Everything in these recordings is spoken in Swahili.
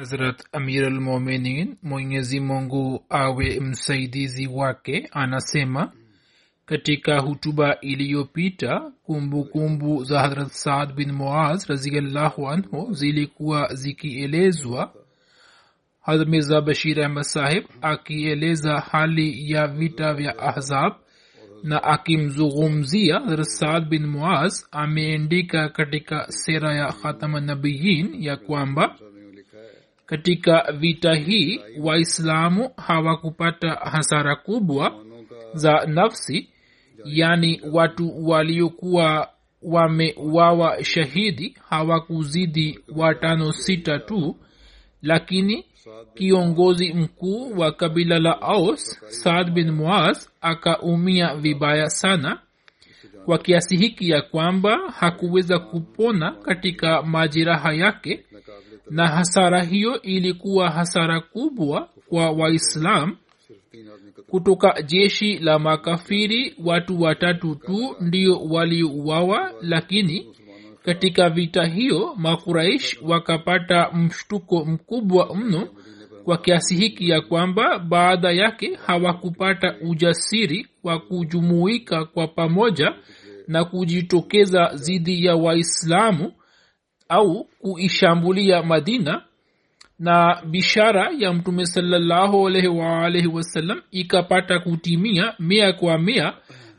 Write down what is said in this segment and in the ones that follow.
Hazrat Amir al-Mominin Mwenyezi Mungu awe msaidizi wake anasema katika hutuba iliyopita kumbukumbu za harat Saad bin Muaz raziallahu anhu zilikuwa zikielezwa. Hazrat Mirza Bashir Ahmad Sahib akieleza hali ya vita vya Ahzab na akimzungumzia Saad bin Muaz ameendika katika sera ya Khatama Nabiyin ya kwamba katika vita hii waislamu hawakupata hasara kubwa za nafsi yani watu waliokuwa wamewawa shahidi hawakuzidi watano sita tu lakini kiongozi mkuu wa kabila la aus saad bin muaz akaumia vibaya sana kwa kiasi hiki ya kwamba hakuweza kupona katika majeraha yake na hasara hiyo ilikuwa hasara kubwa kwa waislam kutoka jeshi la makafiri. Watu watatu tu ndio waliuawa lakini katika vita hiyo makuraish wakapata mshtuko mkubwa mno kwa kiasi hiki ya kwamba baada yake hawakupata ujasiri wa kujumuika kwa pamoja na kujitokeza dhidi ya waislamu au kuishambulia madina na bishara ya mtume salallahu wasallam ikapata kutimia mia kwa mia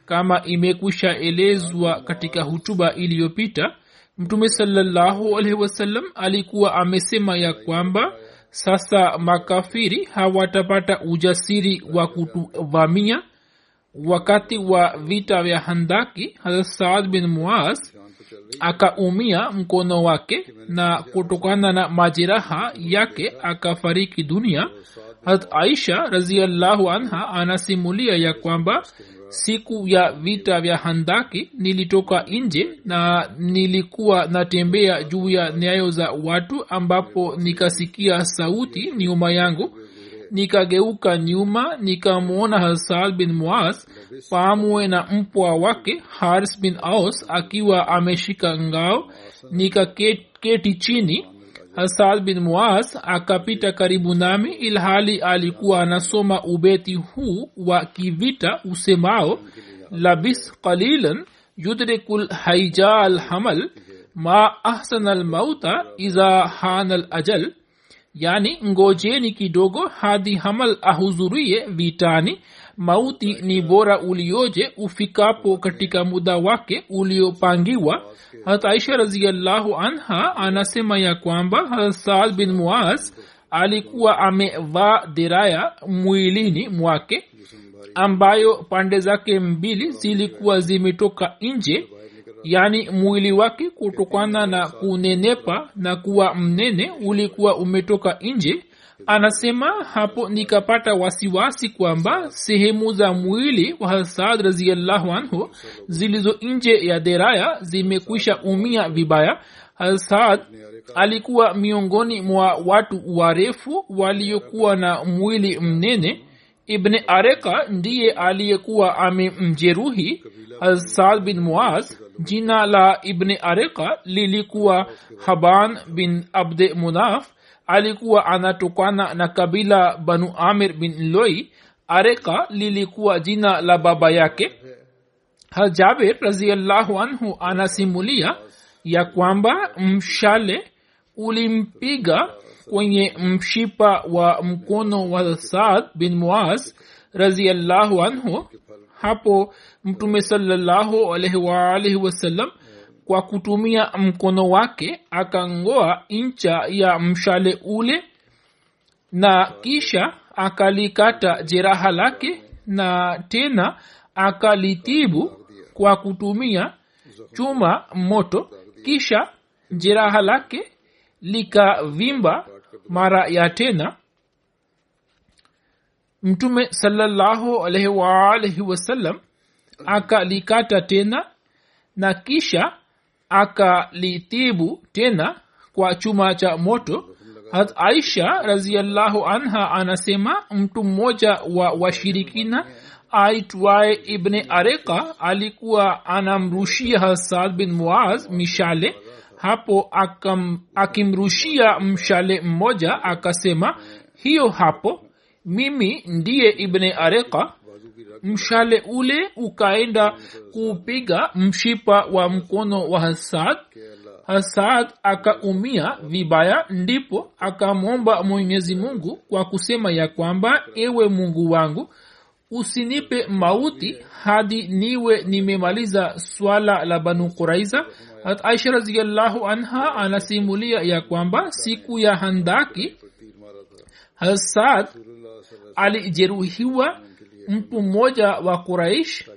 kama imekwisha elezwa katika hutuba iliyopita mtume salallahu wasallam alikuwa amesema ya kwamba sasa makafiri hawatapata ujasiri wa kutuvamia. Wakati wa vita vya handaki hazrat saad bin muaz akaumia mkono wake na kutokana na majeraha yake akafariki dunia. Hat aisha raziallahu anha anasimulia ya kwamba siku ya vita vya handaki nilitoka nje na nilikuwa natembea juu ya nyayo za watu ambapo nikasikia sauti nyuma yangu nikageuka nyuma nikamwona hasal bin moas pamwe na mpwa wake haris bin aus akiwa ameshika ngao nikaketi chini. Hasal bin moas akapita karibu nami ilhali alikuwa anasoma ubeti huu wa kivita usemao labis qalilan yudriku lhaija alhamal ma ahsana almauta iza hana alajal yani ngojeni kidogo hadi hamal ahudhurie vitani mauti ni bora ulioje ufikapo katika muda wake uliopangiwa. Hata aisha raziallahu anha anasema ya kwamba saad bin muaz alikuwa amevaa diraya mwilini mwake ambayo pande zake mbili zilikuwa zimetoka nje yaani mwili wake kutokana na kunenepa na kuwa mnene ulikuwa umetoka nje. Anasema hapo nikapata wasiwasi kwamba sehemu za mwili wa hasad raziallahu anhu zilizo nje ya deraya zimekwisha umia vibaya. Hasad alikuwa miongoni mwa watu warefu waliokuwa na mwili mnene ibni areka ndiye aliyekuwa amemjeruhi saad bin muaz. Jina la ibni areka lilikuwa haban bin abde munaf. Alikuwa anatokana na kabila banu amir bin loi areka lilikuwa jina la baba yake. Hajabir raziallahu anhu anasimulia ya kwamba mshale ulimpiga kwenye mshipa wa mkono wa saad bin muaz raziallahu anhu hapo mtume salallahu alaihi waalihi wasallam kwa kutumia mkono wake akangoa ncha ya mshale ule na kisha akalikata jeraha lake na tena akalitibu kwa kutumia chuma moto kisha jeraha lake likavimba mara ya tena mtume salallahu akalikata tena na kisha akalitibu tena kwa chuma cha moto. Hat aisha raziallahu anha anasema mtu mmoja wa washirikina aitwaye ibne areka alikuwa anamrushia hasad bin muaz mishale hapo akam, akimrushia mshale mmoja akasema hiyo hapo mimi ndiye ibne areka mshale ule ukaenda kupiga mshipa wa mkono wa hasad hasad akaumia vibaya ndipo akamwomba mwenyezi mungu kwa kusema ya kwamba ewe mungu wangu usinipe mauti hadi niwe nimemaliza swala la banu quraiza. hat aisha raziallahu anha anasimulia ya kwamba siku ya handaki hasad alijeruhiwa mtu mmoja wa quraish.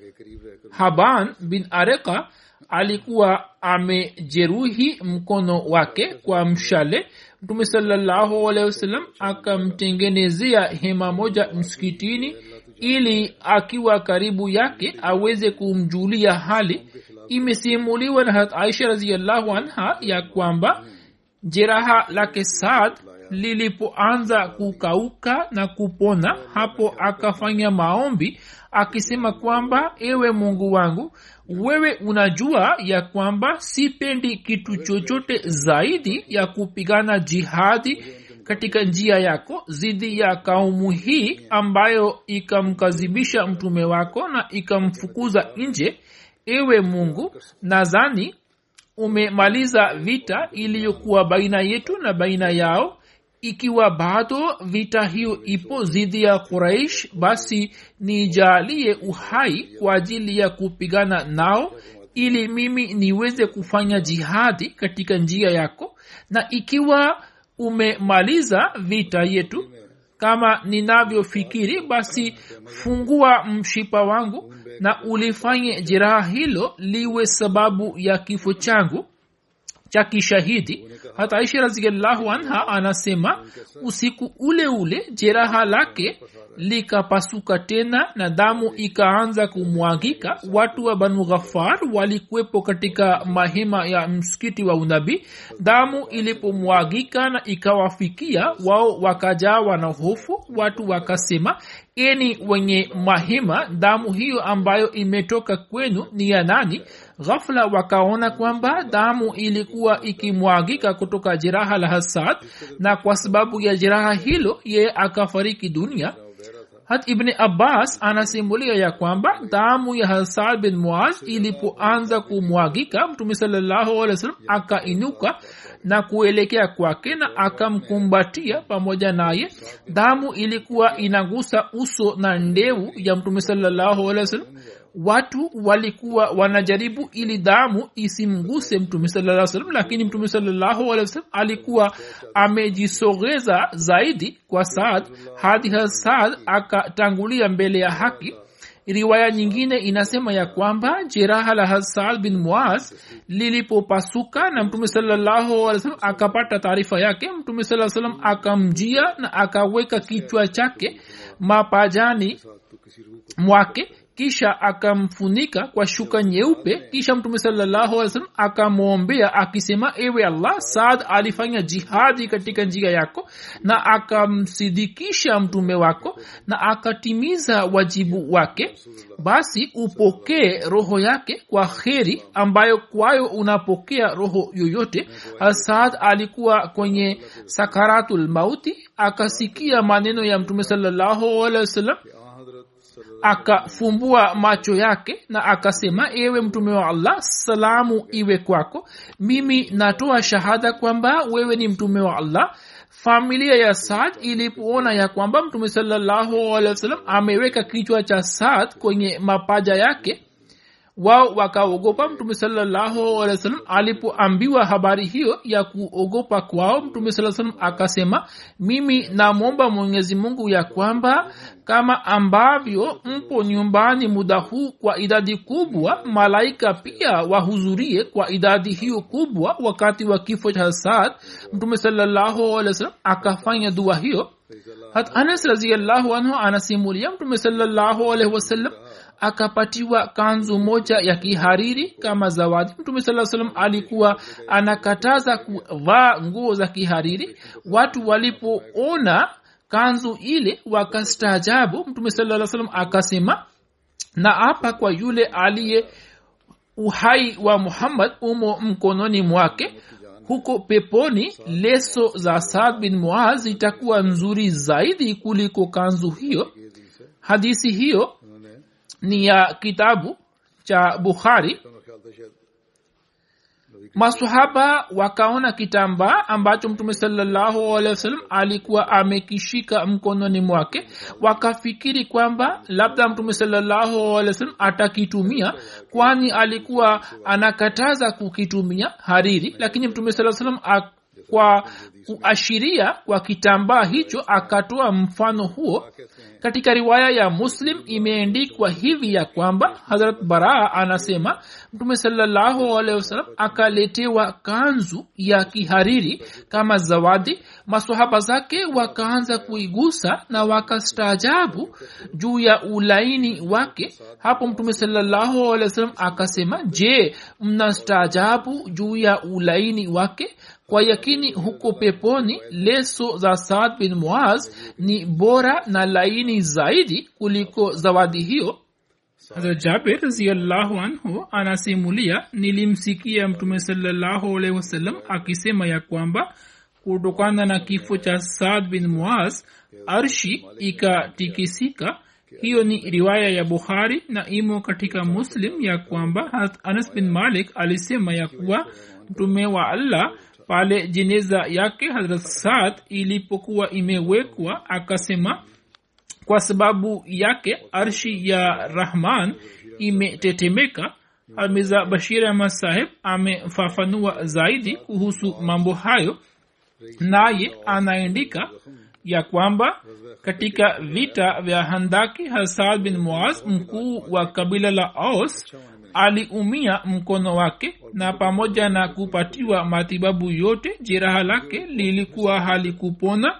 Haban bin areka alikuwa amejeruhi mkono wake kwa mshale. Mtume salallahu alehi wasallam akamtengenezea hema moja msikitini ili akiwa karibu yake aweze kumjulia hali imesimuliwa na aisha raziallahu anha ya kwamba jeraha lake saad lilipoanza kukauka na kupona hapo akafanya maombi akisema kwamba ewe mungu wangu wewe unajua ya kwamba sipendi kitu chochote zaidi ya kupigana jihadi katika njia yako dhidi ya kaumu hii ambayo ikamkazibisha mtume wako na ikamfukuza nje ewe mungu nadhani umemaliza vita iliyokuwa baina yetu na baina yao. Ikiwa bado vita hiyo ipo dhidi ya quraish basi nijalie uhai kwa ajili ya kupigana nao ili mimi niweze kufanya jihadi katika njia yako. Na ikiwa umemaliza vita yetu kama ninavyofikiri basi fungua mshipa wangu na ulifanye jeraha hilo liwe sababu ya kifo changu cha kishahidi. Hata aisha raziallahu anha anasema usiku ule ule jeraha lake likapasuka tena na damu ikaanza kumwagika. Watu wa banu ghafar walikuwepo katika mahema ya msikiti wa unabii. Damu ilipomwagika na ikawafikia wao wakajawa na hofu. Watu wakasema eni wenye mahima damu hiyo ambayo imetoka kwenu ni ya nani? Ghafula wakaona kwamba damu ilikuwa ikimwagika kutoka jeraha la hasad na kwa sababu ya jeraha hilo yeye akafariki dunia hat ibni abbas anasimulia ya kwamba damu ya hasad bin muaz ilipoanza kumwagika mtume sallahualwasalam akainuka na kuelekea kwake na akamkumbatia pamoja naye. Damu ilikuwa inagusa uso na ndevu ya mtume sallahualwasalam watu walikuwa wanajaribu ili damu isimguse mtume saa salam lakini mtume sallahualwasalam alikuwa amejisogeza zaidi kwa saad hadi saad akatangulia mbele ya haki. Riwaya nyingine inasema ya kwamba jeraha la hasad bin muaz lilipopasuka na mtume sallahualwasalam akapata taarifa yake mtume saa salam akamjia na akaweka kichwa chake mapajani mwake kisha akamfunika kwa shuka nyeupe. Kisha mtume salallahu akamwombea akisema ewe allah saad alifanya jihadi katika njia yako na akamsidikisha mtume wako na akatimiza wajibu wake. Basi upokee roho yake kwa kheri ambayo kwayo unapokea roho yoyote. Saad alikuwa kwenye sakaratulmauti akasikia maneno ya mtume wasallam akafumbua macho yake na akasema ewe mtume wa allah salamu iwe kwako. Mimi natoa shahada kwamba wewe ni mtume wa allah. Familia ya saad ilipoona ya kwamba mtume salallahu wasallam ameweka kichwa cha saad kwenye mapaja yake wao wakaogopa mtume wasallam alipoambiwa habari hiyo ya kuogopa kwao mtume saa akasema mimi namwomba mwenyezi mungu ya kwamba kama ambavyo mpo nyumbani muda huu kwa idadi kubwa malaika pia wahudhurie kwa idadi hiyo kubwa wakati wa kifo cha saad. Mtume salallahu akafanya dua hiyo. Hat anas raziallahu anhu anasimulia mtume wasallam akapatiwa kanzu moja ya kihariri kama zawadi. Mtume saa salam alikuwa anakataza kuvaa nguo za kihariri. Watu walipoona kanzu ile wakastaajabu mtume saa salam akasema na apa kwa yule aliye uhai wa muhammad umo mkononi mwake huko peponi leso za saad bin muaz itakuwa nzuri zaidi kuliko kanzu hiyo. Hadisi hiyo ni ya kitabu cha bukhari. Masahaba wakaona kitambaa ambacho mtume salallahu alehi wasallam alikuwa amekishika mkononi mwake. Wakafikiri kwamba labda mtume salallahu alehi wasallam atakitumia kwani alikuwa anakataza kukitumia hariri. Lakini mtume saa salam kwa kuashiria kwa kitambaa hicho akatoa mfano huo katika riwaya ya muslim imeendikwa hivi ya kwamba harat baraa anasema mtume sawasalam akaletewa kanzu ya kihariri kama zawadi. Masahaba zake wakaanza kuigusa na wakastaajabu juu ya ulaini wake. Hapo mtume sawasalam akasema je mnastaajabu juu ya ulaini wake kwa yakini huko peponi leso za saad bin muaz ni bora na laini zaidi kuliko zawadi hiyo. Jabir raziallahu anhu anasimulia nilimsikia mtume salallahu alaihi wasallam akisema ya kwamba kutokana na kifo cha saad bin muaz arshi ikatikisika. Hiyo ni riwaya ya bukhari na imo katika muslim ya kwamba anas bin malik alisema ya kuwa mtume wa allah pale jeneza yake hazrat saad ilipokuwa imewekwa akasema kwa sababu yake arshi ya rahman imetetemeka amiza bashir ahmad saheb amefafanua zaidi kuhusu mambo hayo naye anaandika ya kwamba katika vita vya handaki hasad bin muaz mkuu wa kabila la aus aliumia mkono wake na pamoja na kupatiwa matibabu yote jeraha lake lilikuwa halikupona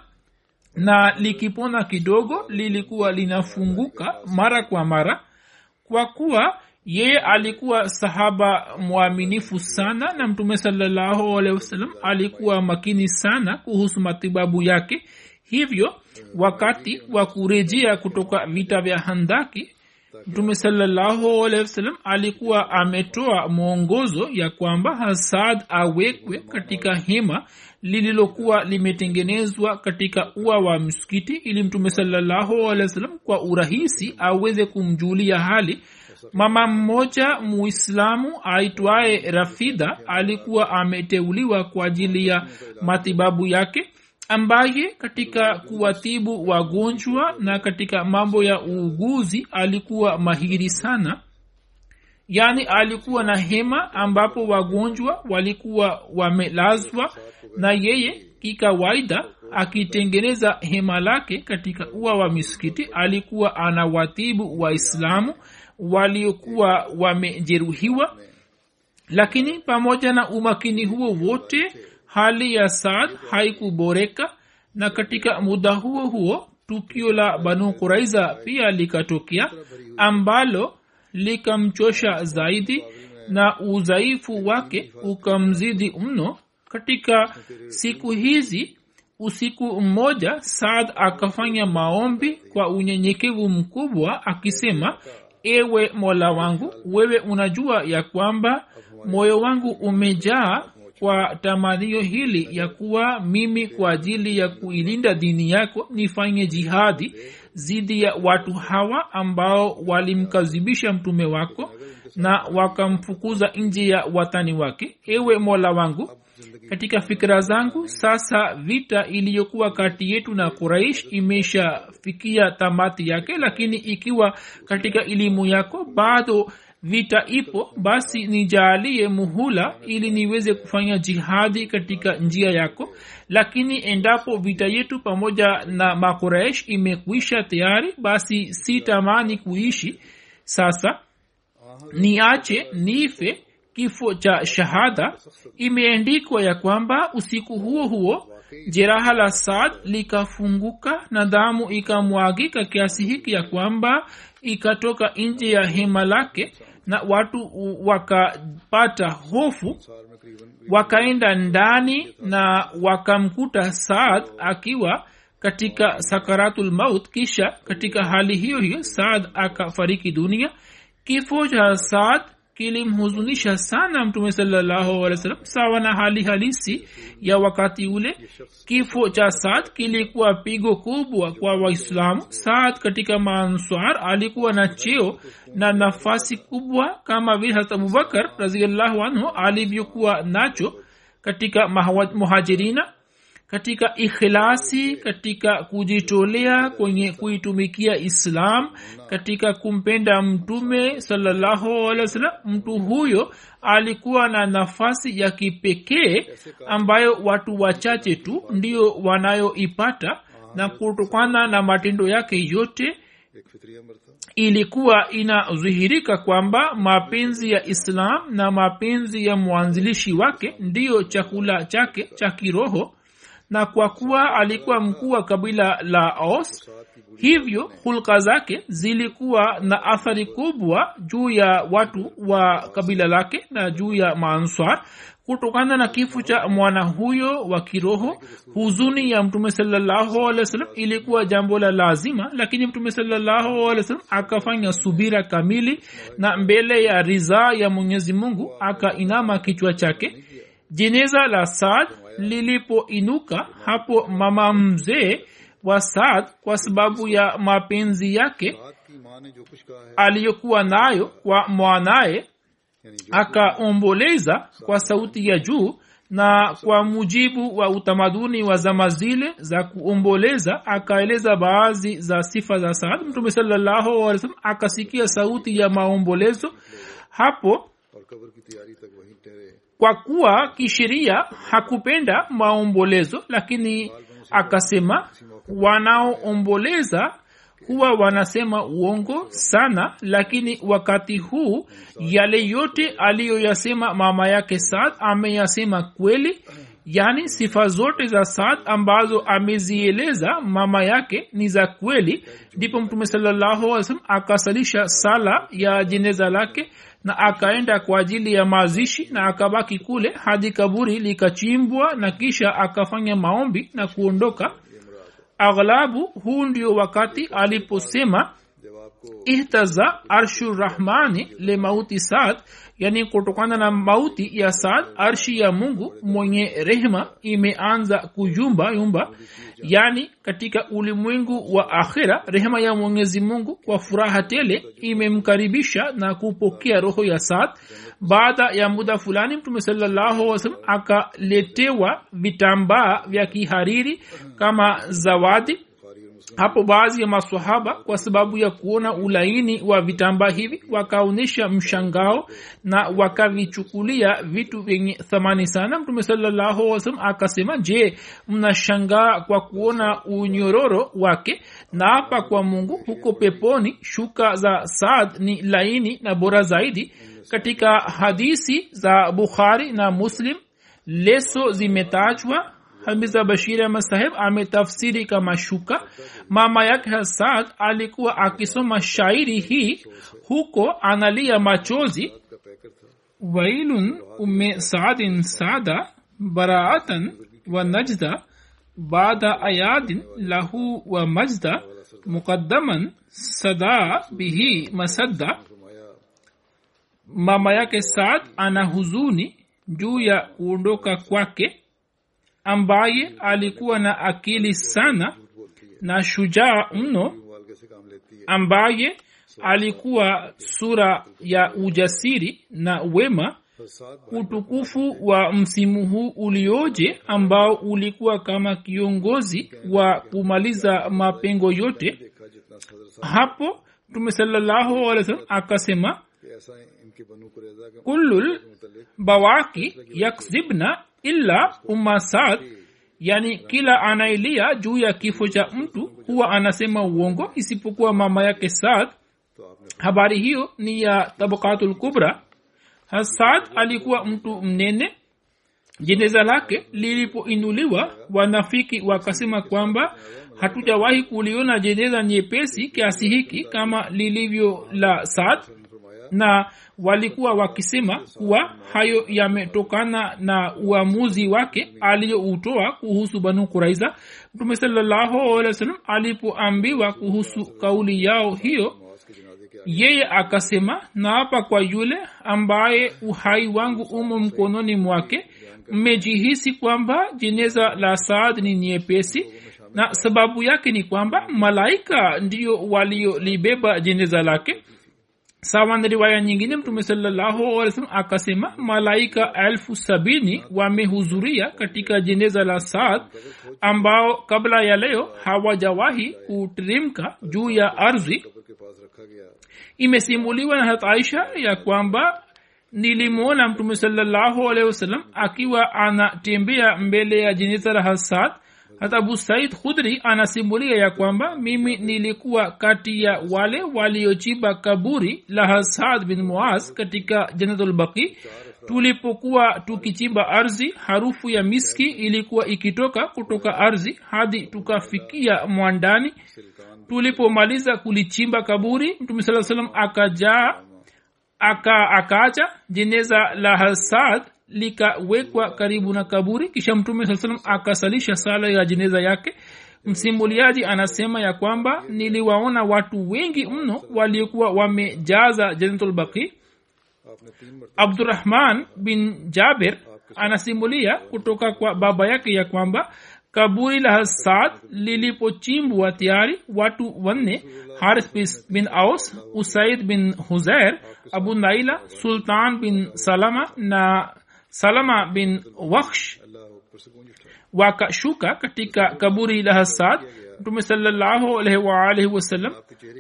na likipona kidogo lilikuwa linafunguka mara kwa mara kwa kuwa yeye alikuwa sahaba mwaminifu sana na mtume salallahu alikuwa makini sana kuhusu matibabu yake. Hivyo wakati wa kurejea kutoka vita vya handaki mtume salallahu alehi wasallam alikuwa ametoa mwongozo ya kwamba hasad awekwe katika hema lililokuwa limetengenezwa katika ua wa msikiti ili mtume salallahu alehi wasallam kwa urahisi aweze kumjulia hali. Mama mmoja muislamu aitwaye rafidha alikuwa ameteuliwa kwa ajili ya matibabu yake ambaye katika kuwatibu wagonjwa na katika mambo ya uuguzi alikuwa mahiri sana. Yaani alikuwa na hema ambapo wagonjwa walikuwa wamelazwa na yeye kikawaida akitengeneza hema lake katika ua wa misikiti. Alikuwa anawatibu waislamu waliokuwa wamejeruhiwa. Lakini pamoja na umakini huo wote hali ya saad haikuboreka na katika muda huo huo tukio la banu kuraiza pia likatokea ambalo likamchosha zaidi na udhaifu wake ukamzidi mno. Katika siku hizi usiku mmoja saad akafanya maombi kwa unyenyekevu mkubwa akisema ewe mola wangu wewe unajua ya kwamba moyo wangu umejaa kwa tamanio hili ya kuwa mimi kwa ajili ya kuilinda dini yako nifanye jihadi dzidi ya watu hawa ambao walimkazibisha mtume wako na wakamfukuza nje ya watani wake. Ewe mola wangu katika fikira zangu sasa vita iliyokuwa kati yetu na quraish imeshafikia tamati yake lakini ikiwa katika elimu yako bado vita ipo basi nijaalie muhula ili niweze kufanya jihadi katika njia yako. Lakini endapo vita yetu pamoja na makuraish imekwisha tayari basi sitamani kuishi. Sasa niache nife. Kifo cha shahada. Imeandikwa ya kwamba usiku huo huo jeraha la saad likafunguka na damu ikamwagika kiasi hiki ya kwamba ikatoka nje ya hema lake na watu wakapata hofu wakaenda ndani na wakamkuta saad akiwa katika sakaratul maut. Kisha katika hali hiyo hiyo saad akafariki dunia. Kifo cha saad kilimhuzunisha sana mtume sallahualwasalam sawa na hali halisi ya wakati ule. Kifo cha saad kilikuwa pigo kubwa kwa waislamu. Saad katika maanswar alikuwa na cheo na nafasi kubwa kama vile hata abubakar raziallahu anhu alivyokuwa nacho katika muhajirina katika ikhilasi katika kujitolea kwenye kuitumikia islam katika kumpenda mtume salallahu mtu huyo alikuwa na nafasi ya kipekee ambayo watu wachache tu ndio wanayoipata na kutokana na matendo yake yote ilikuwa inadhihirika kwamba mapenzi ya islam na mapenzi ya mwanzilishi wake ndiyo chakula chake cha kiroho na kwa kuwa alikuwa mkuu wa kabila la os hivyo hulka zake zilikuwa na athari kubwa juu ya watu wa kabila lake na juu ya maanswar. Kutokana na kifo cha mwana huyo wa kiroho huzuni ya mtume alehi ilikuwa jambo la lazima lakini mtume alehi akafanya subira kamili na mbele ya ridhaa ya mwenyezi mungu akainama kichwa chake. Jeneza la saad lilipoinuka hapo mama mzee wa saad kwa sababu ya mapenzi yake aliyokuwa nayo kwa mwanaye akaomboleza kwa sauti ya juu na kwa mujibu wa utamaduni wa zama zile za kuomboleza akaeleza baadhi za sifa za saad. Mtume wasallam akasikia sauti ya maombolezo. Hapo kwa kuwa kisheria hakupenda maombolezo lakini akasema wanaoomboleza huwa wanasema uongo sana lakini wakati huu yale yote aliyoyasema mama yake saad ameyasema kweli. Yaani sifa zote za saad ambazo amezieleza mama yake ni za kweli. Ndipo mtume alih akasalisha sala ya jeneza lake na akaenda kwa ajili ya mazishi na akabaki kule hadi kaburi likachimbwa na kisha akafanya maombi na kuondoka. Aghlabu huu ndio wakati aliposema ihtaza arshu rahmani le mauti saad yani kutokana na mauti ya saad arshi ya mungu mwenye rehma imeanza kuyumba yumba yani katika ulimwengu wa akhira rehema ya mwenyezi mungu kwa furaha tele imemkaribisha na kupokea roho ya saad. Baada ya muda fulani mtume salallahu wasalam akaletewa vitambaa vya kihariri kama zawadi hapo baadhi ya maswahaba kwa sababu ya kuona ulaini wa vitambaa hivi wakaonyesha mshangao na wakavichukulia vitu vyenye thamani sana. Mtume salallahu akasema je mnashangaa kwa kuona unyororo wake? Na hapa kwa mungu huko peponi shuka za saad ni laini na bora zaidi. Katika hadisi za bukhari na muslim leso zimetajwa hamiza bashiri ahmad saheb ametafsiri kama shuka. Mama yake hasad alikuwa akisoma shairi hii huko analia machozi. Wailun ume saadin sada baraatan wa najda baada ayadin lahu wa majda mukaddaman sada bihi masadda. Mama yake saad ana huzuni juu ya kuondoka kwake ambaye alikuwa na akili sana na shujaa mno ambaye alikuwa sura ya ujasiri na wema utukufu wa msimu huu ulioje ambao ulikuwa kama kiongozi wa kumaliza mapengo yote. Hapo mtume salallahu alih wa sallam akasema kulul bawaki yakzibna ila umasad yani kila anayelia juu ya kifo cha mtu huwa anasema uongo isipokuwa mama yake saad. Habari hiyo ni ya tabakatul kubra. Hasad alikuwa mtu mnene. Jeneza lake lilipoinuliwa wanafiki wakasema kwamba hatujawahi kuliona jeneza nyepesi kiasi hiki kama lilivyo la sad na walikuwa wakisema kuwa hayo yametokana na uamuzi wake aliyoutoa kuhusu banu kuraiza mtume salallahu alehi alipoambiwa kuhusu kauli yao hiyo yeye akasema naapa kwa yule ambaye uhai wangu umo mkononi mwake. Mmejihisi kwamba jeneza la saad ni nyepesi na sababu yake ni kwamba malaika ndiyo waliolibeba jeneza lake sawa nyingine mtume sallahualwasalam akasema malaika elfu sabini wamehudhuria katika jeneza la saad ambao kabla ya leo hawajawahi kuterimka juu ya ardhi. Imesimuliwa na hat aisha ya kwamba nilimwona mtume salallahu alehi wasallam akiwa anatembea mbele ya jeneza la hasad hata abu said khudri anasimulia ya kwamba mimi nilikuwa kati ya wale waliochimba kaburi la hasad bin muaz katika janatulbaki tulipokuwa tukichimba ardhi harufu ya miski ilikuwa ikitoka kutoka ardhi hadi tukafikia mwandani. Tulipomaliza kulichimba kaburi mtume saa salam akajaa aka jeneza la hasad likawekwa karibu na kaburi. Kisha mtume saa salam akasalisha sala ya jeneza yake. Msimuliaji anasema ya kwamba niliwaona watu wengi mno waliokuwa wamejaza janatulbaki abdurahman bin jaber anasimulia kutoka kwa baba yake ya kwamba kaburi la hasad lilipochimbwa tayari watu wanne haris bin aus usaid bin huzair abu naila sultan bin salama na salama bin wakhsh wakashuka katika kaburi la hasad. Mtume salallahu alaihi wasallam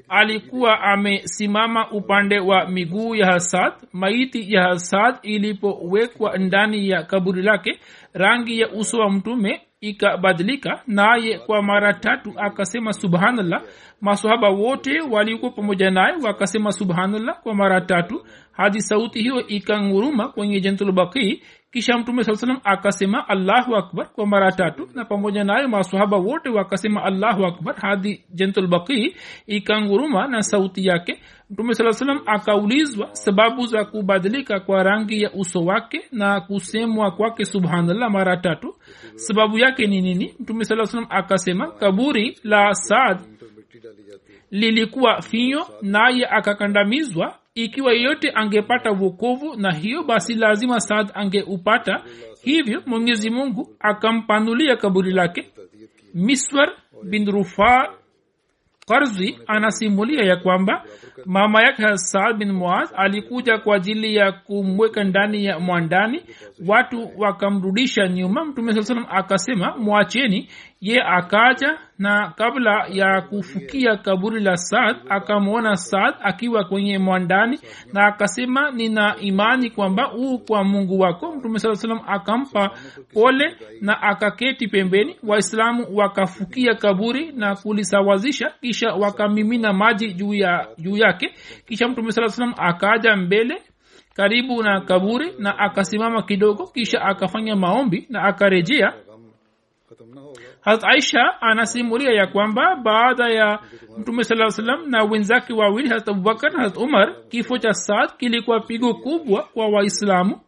alikuwa amesimama upande wa miguu ya hasad. Maiti ya hasad ilipowekwa ndani ya kaburi lake rangi ya uso wa mtume ikabadilika naye kwa mara tatu akasema subhanallah. Masahaba wote walikuwa pamoja naye wakasema subhanallah kwa mara tatu hadi sauti hiyo ikanguruma kwenye jentulbaqii kisha mtume saa salam akasema allahu akbar kwa mara tatu na pamoja naye masahaba wote wakasema allahu akbar hadi jentulbaqii ikanguruma na sauti yake mtume saa salam akaulizwa sababu za kubadilika kwa rangi ya uso wake na kusemwa kwake subhanallah mara tatu. Sababu yake ni nini? Mtume saa salam akasema kaburi la saad lilikuwa finyo naye akakandamizwa. Ikiwa yeyote angepata wokovu na hiyo basi lazima saad angeupata. Hivyo mwenyezi mungu akampanulia kaburi lake. Miswar bin rufaa karzi anasimulia ya kwamba mama yake hasad bin muaz alikuja kwa ajili ya kumweka ndani ya mwandani. Watu wakamrudisha nyuma. Mtume saa salam akasema mwacheni ye akaja na kabla ya kufukia kaburi la saad akamwona saad akiwa kwenye mwandani na akasema nina imani kwamba huu kwa mungu wako. Mtume saa salam akampa pole na akaketi pembeni. Waislamu wakafukia kaburi na kulisawazisha kisha wakamimina maji juu ya, juu yake. Kisha mtume saa salam akaja mbele karibu na kaburi na akasimama kidogo kisha akafanya maombi na akarejea harat aisha anasimulia ya kwamba baada ya mtume saa salam na wenzake wawili harat abubakar na harat umar kifo cha saad kilikuwa pigo kubwa kwa waislamu.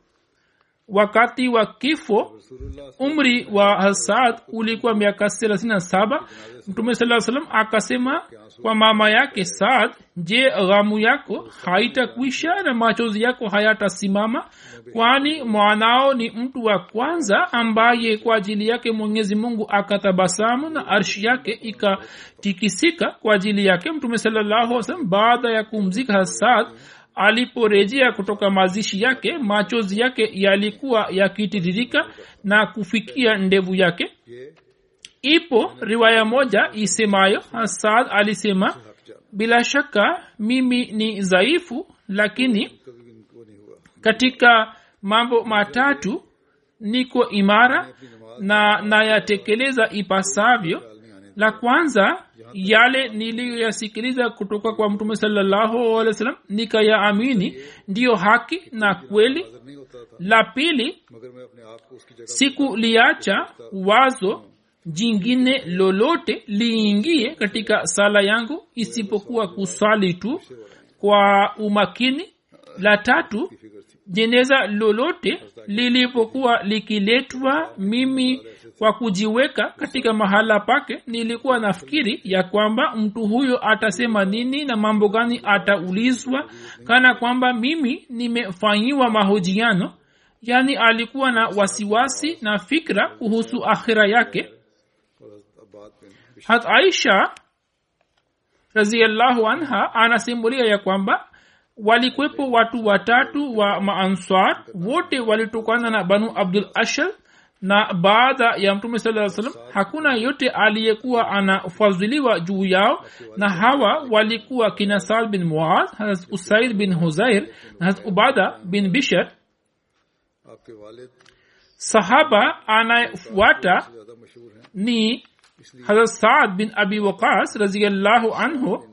Wakati wa kifo umri wa hasad ulikuwa miaka thelathini na saba. Mtume saa salam akasema kwa mama yake saad je ghamu yako haitakwisha na machozi yako hayatasimama? kwani mwanao ni mtu wa kwanza ambaye kwa ajili yake mwenyezi mungu akatabasamu na arshi yake ikatikisika kwa ajili yake mtume sallasalam baada ya kumzika hasad aliporejea kutoka mazishi yake machozi yake yalikuwa yakitiririka na kufikia ndevu yake. Ipo riwaya moja isemayo hasad alisema bila shaka mimi ni dzaifu lakini katika mambo matatu niko imara na nayatekeleza ipasavyo. La kwanza yale niliyoyasikiliza kutoka kwa mtume salllahu salam nikayaamini ndiyo haki na kweli. La pili sikuliacha wazo jingine lolote liingie katika sala yangu isipokuwa kusali tu kwa umakini. La tatu jeneza lolote lilipokuwa likiletwa mimi kwa kujiweka katika mahala pake nilikuwa nafikiri ya kwamba mtu huyo atasema nini na mambo gani ataulizwa kana kwamba mimi nimefanyiwa mahojiano. Yaani alikuwa na wasiwasi na fikra kuhusu akhira yake. Hat aisha raziallahu anha anasimulia ya kwamba walikuwepo watu watatu wa maanswar wote walitokana na banu abdul ashar na baada ya mtume saa salam hakuna yote aliyekuwa anafadhiliwa juu yao. Na hawa walikuwa kina sal bin muaz hazrat usaid bin huzair na hazrat ubada bin bishar sahaba anayefuata ni harat saad bin abi waqas raziallahu anhu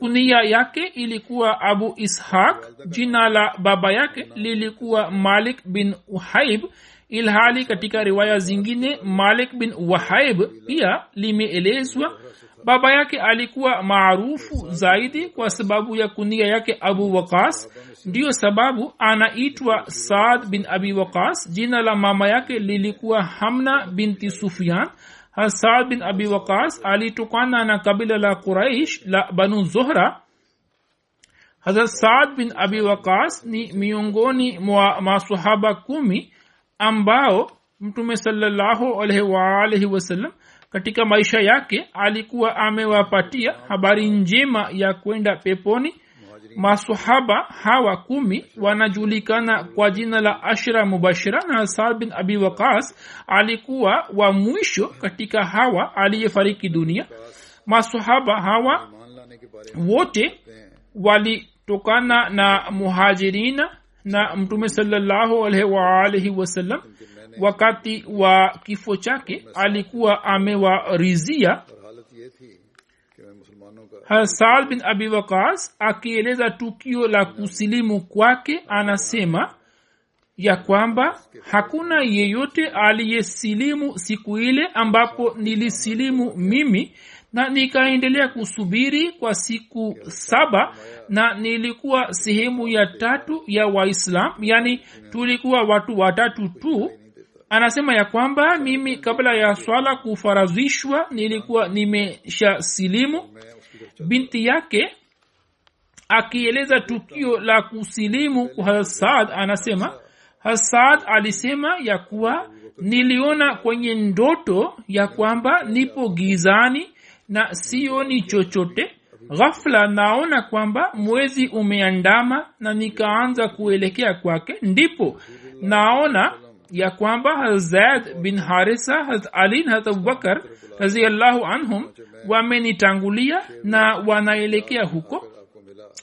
kunia yake ilikuwa abu ishaq. Jina la baba yake lilikuwa malik bin uhaib ilhali katika riwaya zingine malik bin wahaib pia limeelezwa. Baba yake alikuwa maarufu zaidi kwa sababu ya kunia yake abu waqas. Ndiyo sababu anaitwa saad bin abi waqas. Jina la mama yake lilikuwa hamna binti sufyan hasad bin abi waqas alitokana na kabila la quraish la banu zohra hazrat saad bin abi waqas ni miongoni mwa masahaba kumi ambao mtume salallahu alaihi katika maisha yake alikuwa amewapatia habari njema ya kwenda peponi masahaba hawa kumi wanajulikana kwa jina la ashra mubashira na hasar bin abi waqas alikuwa wa mwisho katika hawa aliyefariki dunia. Masahaba hawa wote walitokana na muhajirina na mtume salallahu alaihi waalihi wasallam. Wakati wa kifo chake alikuwa amewarizia Euh, saad bin abi waqas akieleza tukio la kusilimu kwake anasema ya kwamba hakuna yeyote aliyesilimu siku ile ambapo nilisilimu mimi na nikaendelea kusubiri kwa siku saba na nilikuwa sehemu ya tatu ya waislam yani tulikuwa watu watatu tu. Anasema ya kwamba mimi kabla ya swala kufarazishwa nilikuwa nimesha silimu binti yake akieleza tukio la kusilimu kwa hasad anasema hasad alisema ya kuwa niliona kwenye ndoto ya kwamba nipo gizani na sioni chochote. Ghafla naona kwamba mwezi umeandama na nikaanza kuelekea kwake. Ndipo naona ya kwamba hazad bin harisa haz ali haz abubakar raziallahu anhum wamenitangulia na wanaelekea huko.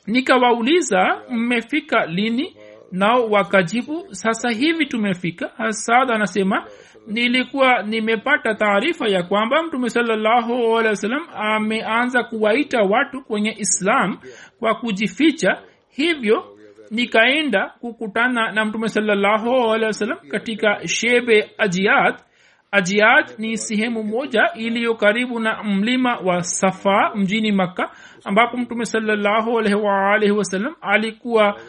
Nikawauliza mmefika lini? Nao wakajibu sasa hivi tumefika. Hasad anasema nilikuwa nimepata taarifa ya kwamba mtume salallahu alehi wa sallam ameanza kuwaita watu kwenye islam kwa kujificha. Hivyo nikaenda kukutana na mtume salallahu alehi wa sallam katika shebe ajiad ajiaj ni sehemu moja iliyo karibu na mlima wa safa mjini makka ambapo mtume salllahu wasalam alikuwa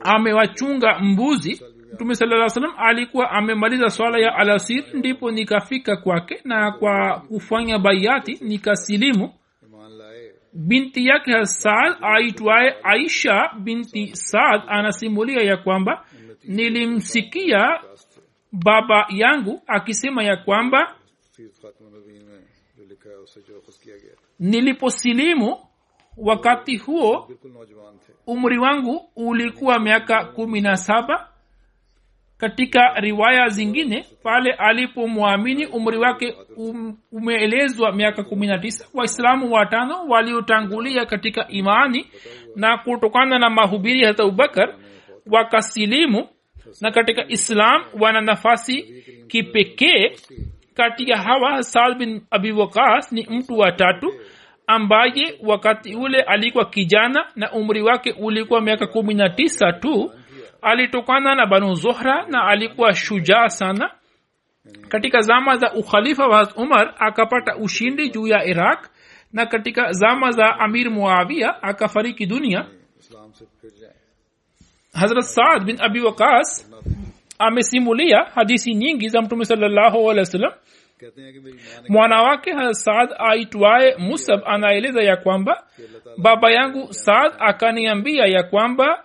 amewachunga mbuzi. Mtume saa salam alikuwa amemaliza swala ya alasir ndipo nikafika kwake na kwa kufanya bayati nikasilimu. Binti yake hasad aitwaye aisha binti saad anasimulia ya kwamba nilimsikia baba yangu akisema ya kwamba niliposilimu wakati huo umri wangu ulikuwa miaka kumi na saba. Katika riwaya zingine pale alipomwamini umri wake um, umeelezwa miaka kumi na tisa waislamu watano waliotangulia katika imani na kutokana na mahubiri ya hata abubakar wakasilimu na katika islam wana nafasi kipekee kati ya hawa saad bin abi wakas ni mtu wa tatu ambaye wakati ule alikuwa kijana na umri wake ulikuwa miaka kumi na tisa tu alitokana na banu zohra na alikuwa shujaa sana. Katika zama za ukhalifa wa umar akapata ushindi juu ya iraq na katika zama za amir muawia akafariki dunia hazrat saad bin abi waqas amesimulia hadisi nyingi za mtume salllahu alehi wa sallam mwana wake saad aitwaye musab anaeleza ya kwamba baba yangu saad akaniambia ya kwamba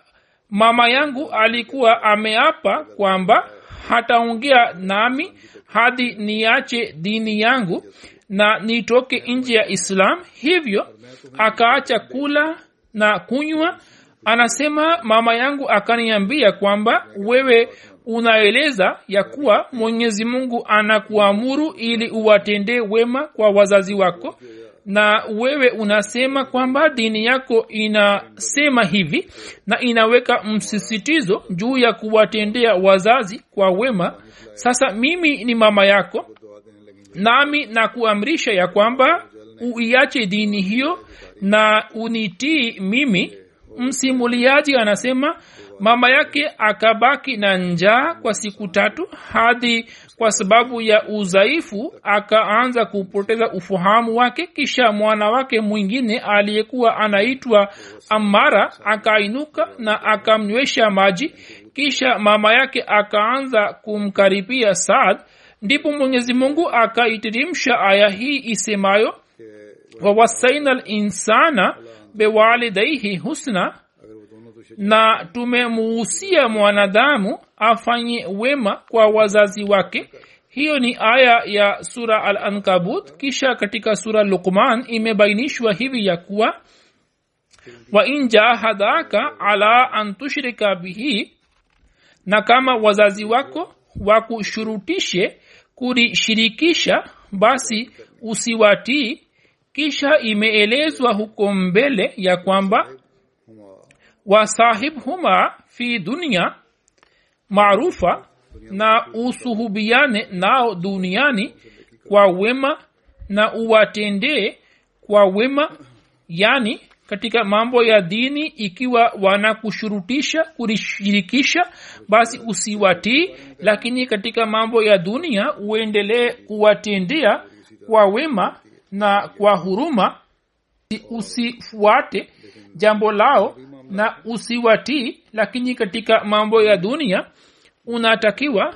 mama yangu alikuwa ameapa kwamba hataongea nami hadi niache dini yangu na nitoke nje ya islam. Hivyo akaacha kula na kunywa anasema mama yangu akaniambia kwamba wewe unaeleza ya kuwa mwenyezi mungu anakuamuru ili uwatendee wema kwa wazazi wako na wewe unasema kwamba dini yako inasema hivi na inaweka msisitizo juu ya kuwatendea wazazi kwa wema. Sasa mimi ni mama yako nami na kuamrisha ya kwamba uiache dini hiyo na unitii mimi msimuliaji anasema mama yake akabaki na njaa kwa siku tatu hadi kwa sababu ya udhaifu akaanza kupoteza ufahamu wake. Kisha mwana wake mwingine aliyekuwa anaitwa amara akainuka na akamnywesha maji. Kisha mama yake akaanza kumkaribia saad. Ndipo mwenyezi mungu akaitirimsha aya hii isemayo wawasaina linsana bewalidaihi husna na tumemuusia mwanadamu afanye wema kwa wazazi wake. Hiyo ni aya ya sura al ankabut kisha katika sura lukman imebainishwa hivi ya kuwa wain jahadaka ala an tushrika bihi na kama wazazi wako wakushurutishe kurishirikisha basi usiwatii kisha imeelezwa huko mbele ya kwamba wasahibhuma fi dunia maarufa na usuhubiane nao duniani kwa wema na uwatendee kwa wema yani katika mambo ya dini ikiwa wanakushurutisha kulishirikisha basi usiwatii lakini katika mambo ya dunia uendelee kuwatendea kwa wema na kwa huruma usifuate jambo lao na usiwatii lakini katika mambo ya dunia unatakiwa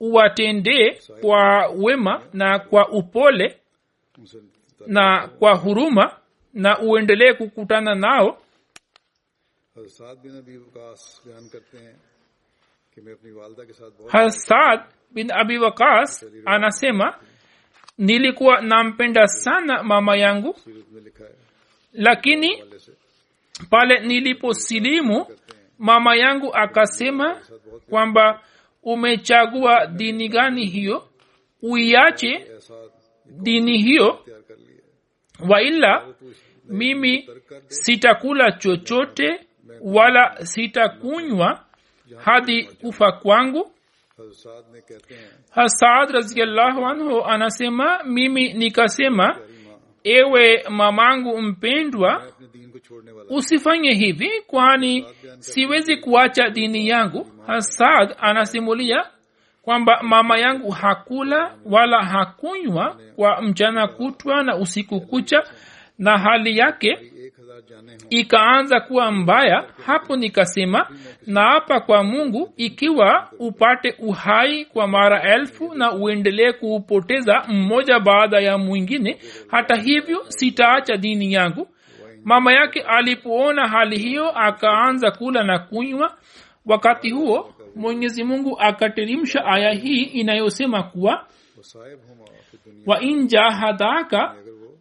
uwatendee kwa wema na kwa upole na kwa huruma na uendelee kukutana nao. Hasad bin abi wakas anasema nilikuwa nampenda sana mama yangu. Lakini pale niliposilimu mama yangu akasema kwamba umechagua dini gani hiyo? Uiache dini hiyo. Waila mimi sitakula chochote wala sitakunywa hadi kufa kwangu hasad raziallahu anhu anasema mimi nikasema ewe mamangu mpendwa usifanye hivi kwani siwezi kuacha dini yangu hasad anasimulia kwamba mama yangu hakula wala hakunywa kwa mchana kutwa na usiku kucha na hali yake ikaanza kuwa mbaya hapo nikasema naapa kwa mungu ikiwa upate uhai kwa mara elfu na uendelee kuupoteza mmoja baada ya mwingine. Hata hivyo sitaacha dini yangu. Mama yake alipoona hali hiyo akaanza kula na kunywa. Wakati huo mwenyezi mungu akaterimsha aya hii inayosema kuwa wain jahadaka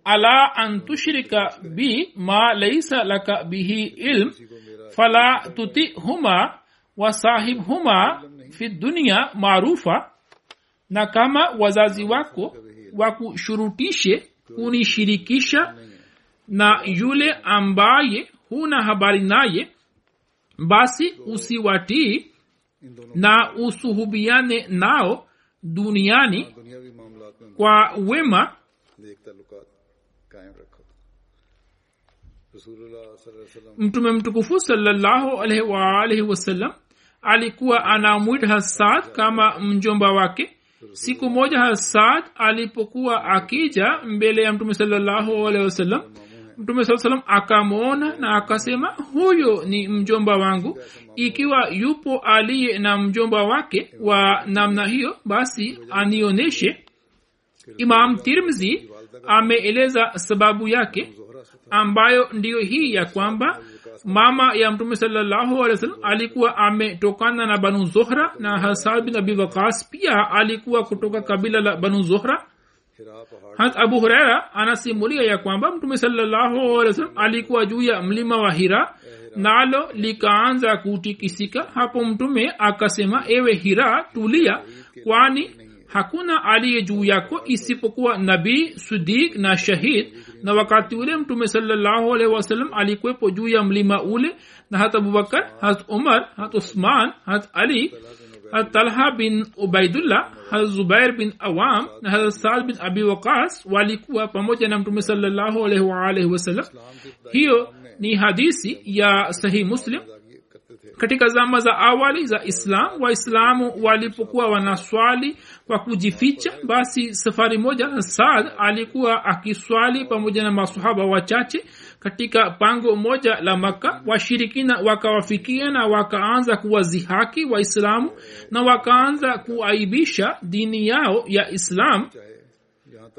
ala an tushrika bi ma laisa laka bihi ilm fala tutihuma wasahibhuma fi dunia maarufa na kama wazazi wako wakushurutishe kunishirikisha na yule ambaye huna habari naye basi usiwatii na usuhubiane nao duniani kwa wema mtume mtukufu salallahu alaihi waalihi wasallam alikuwa anamwita hasad kama mjomba wake. Siku moja hasad alipokuwa akija mbele ya mtume salallahu alaihi mtume saa salam akamwona na akasema huyo ni mjomba wangu. Ikiwa yupo aliye na mjomba wake wa namna hiyo basi anionyeshe imam tirmzi ameeleza sababu yake ambayo ndiyo hii ya kwamba mama ya mtume salllahu alehi wa sallam alikuwa ametokana na banu zohra na hasan bin abi wakas pia alikuwa kutoka kabila la banu zohra hat abu huraira anasimulia ya kwamba mtume salllahu alehi wa alikuwa juu ya mlima wa hira nalo likaanza kutikisika. Hapo mtume akasema ewe hira tulia kwani hakuna aliye juu yako isipokuwa nabii sudik na shahid. Na wakati ule mtume sawasalam alikwepo juu ya mlima ule na hata abubakar hat umar hat usman hat ali hat talha bin ubaidullah hat zubair bin awam na hat sal bin abi waqas walikuwa pamoja na mtume sawasalam hiyo ni hadisi ya sahih muslim. Katika zama za awali za islam waislamu walipokuwa wanaswali kwa kujificha basi safari moja saad alikuwa akiswali pamoja na masahaba wachache katika pango moja la maka washirikina wakawafikia na wakaanza kuwazihaki waislamu na wakaanza kuaibisha dini yao ya islamu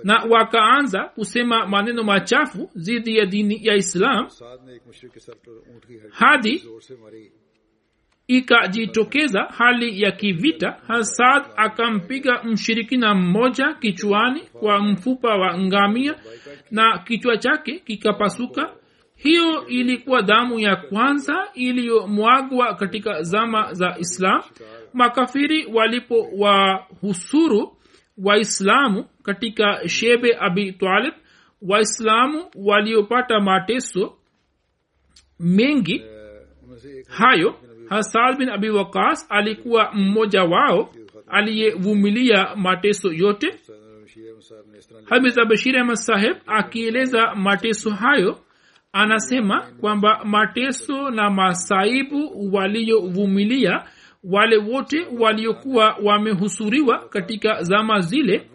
na wakaanza kusema maneno machafu dhidi ya dini ya islam. Hadi ikajitokeza hali ya kivita hasad akampiga mshirikina mmoja kichwani kwa mfupa wa ngamia na kichwa chake kikapasuka. Hiyo ilikuwa damu ya kwanza iliyomwagwa katika zama za islam. Makafiri walipo wahusuru waislamu katika shebe abi talib waislamu waliopata mateso mengi. Eh, Hayo hasad bin abi wakas alikuwa mmoja wao aliyevumilia mateso yote. Habiza bashir ahmad saheb akieleza mateso hayo anasema kwamba mateso na masaibu waliyovumilia wale wote waliokuwa wamehusuriwa katika zama zile